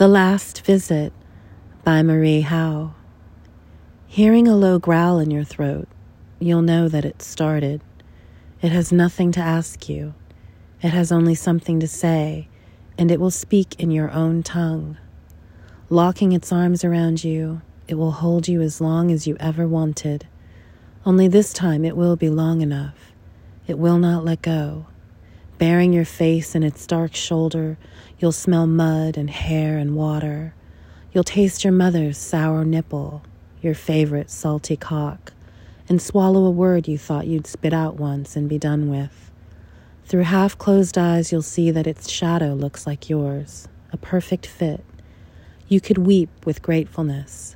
The Last Visit by Marie Howe. Hearing a low growl in your throat, you'll know that it started. It has nothing to ask you, it has only something to say, and it will speak in your own tongue. Locking its arms around you, it will hold you as long as you ever wanted. Only this time it will be long enough. It will not let go. Bearing your face in its dark shoulder, you'll smell mud and hair and water. You'll taste your mother's sour nipple, your favorite salty cock, and swallow a word you thought you'd spit out once and be done with. Through half closed eyes, you'll see that its shadow looks like yours, a perfect fit. You could weep with gratefulness.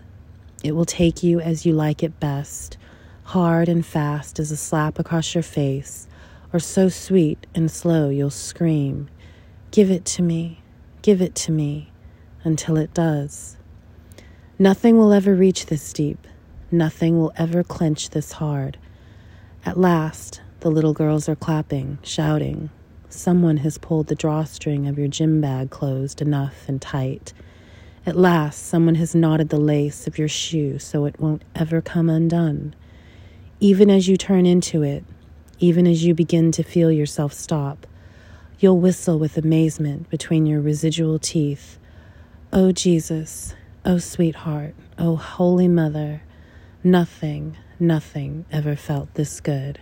It will take you as you like it best, hard and fast as a slap across your face or so sweet and slow you'll scream, Give it to me, give it to me, until it does. Nothing will ever reach this deep, nothing will ever clench this hard. At last, the little girls are clapping, shouting. Someone has pulled the drawstring of your gym bag closed enough and tight. At last, someone has knotted the lace of your shoe so it won't ever come undone. Even as you turn into it, even as you begin to feel yourself stop, you'll whistle with amazement between your residual teeth. Oh, Jesus, oh, sweetheart, oh, Holy Mother, nothing, nothing ever felt this good.